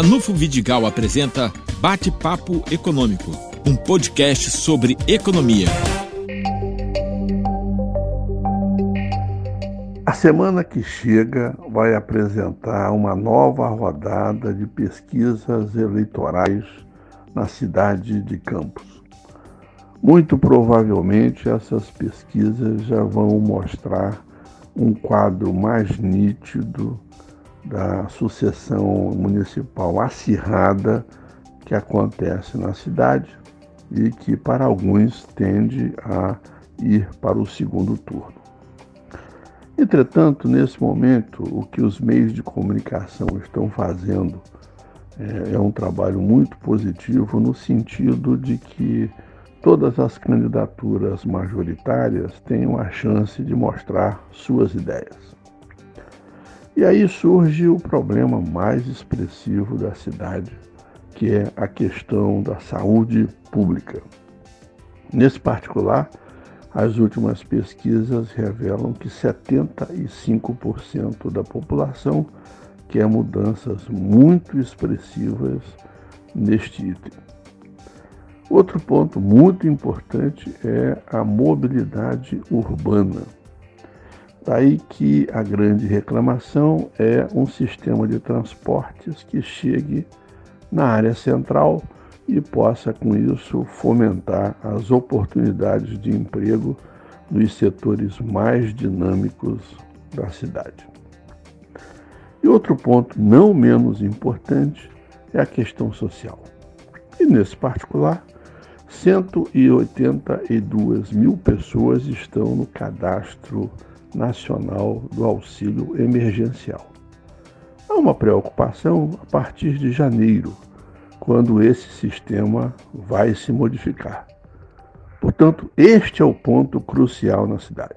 Ranulfo Vidigal apresenta Bate-Papo Econômico, um podcast sobre economia. A semana que chega vai apresentar uma nova rodada de pesquisas eleitorais na cidade de Campos. Muito provavelmente essas pesquisas já vão mostrar um quadro mais nítido da sucessão municipal acirrada que acontece na cidade e que para alguns tende a ir para o segundo turno. Entretanto, nesse momento, o que os meios de comunicação estão fazendo é, é um trabalho muito positivo no sentido de que todas as candidaturas majoritárias tenham a chance de mostrar suas ideias. E aí surge o problema mais expressivo da cidade, que é a questão da saúde pública. Nesse particular, as últimas pesquisas revelam que 75% da população quer mudanças muito expressivas neste item. Outro ponto muito importante é a mobilidade urbana. Daí que a grande reclamação é um sistema de transportes que chegue na área central e possa, com isso, fomentar as oportunidades de emprego nos setores mais dinâmicos da cidade. E outro ponto não menos importante é a questão social. E nesse particular, 182 mil pessoas estão no cadastro nacional do auxílio emergencial. Há uma preocupação a partir de janeiro, quando esse sistema vai se modificar. Portanto, este é o ponto crucial na cidade.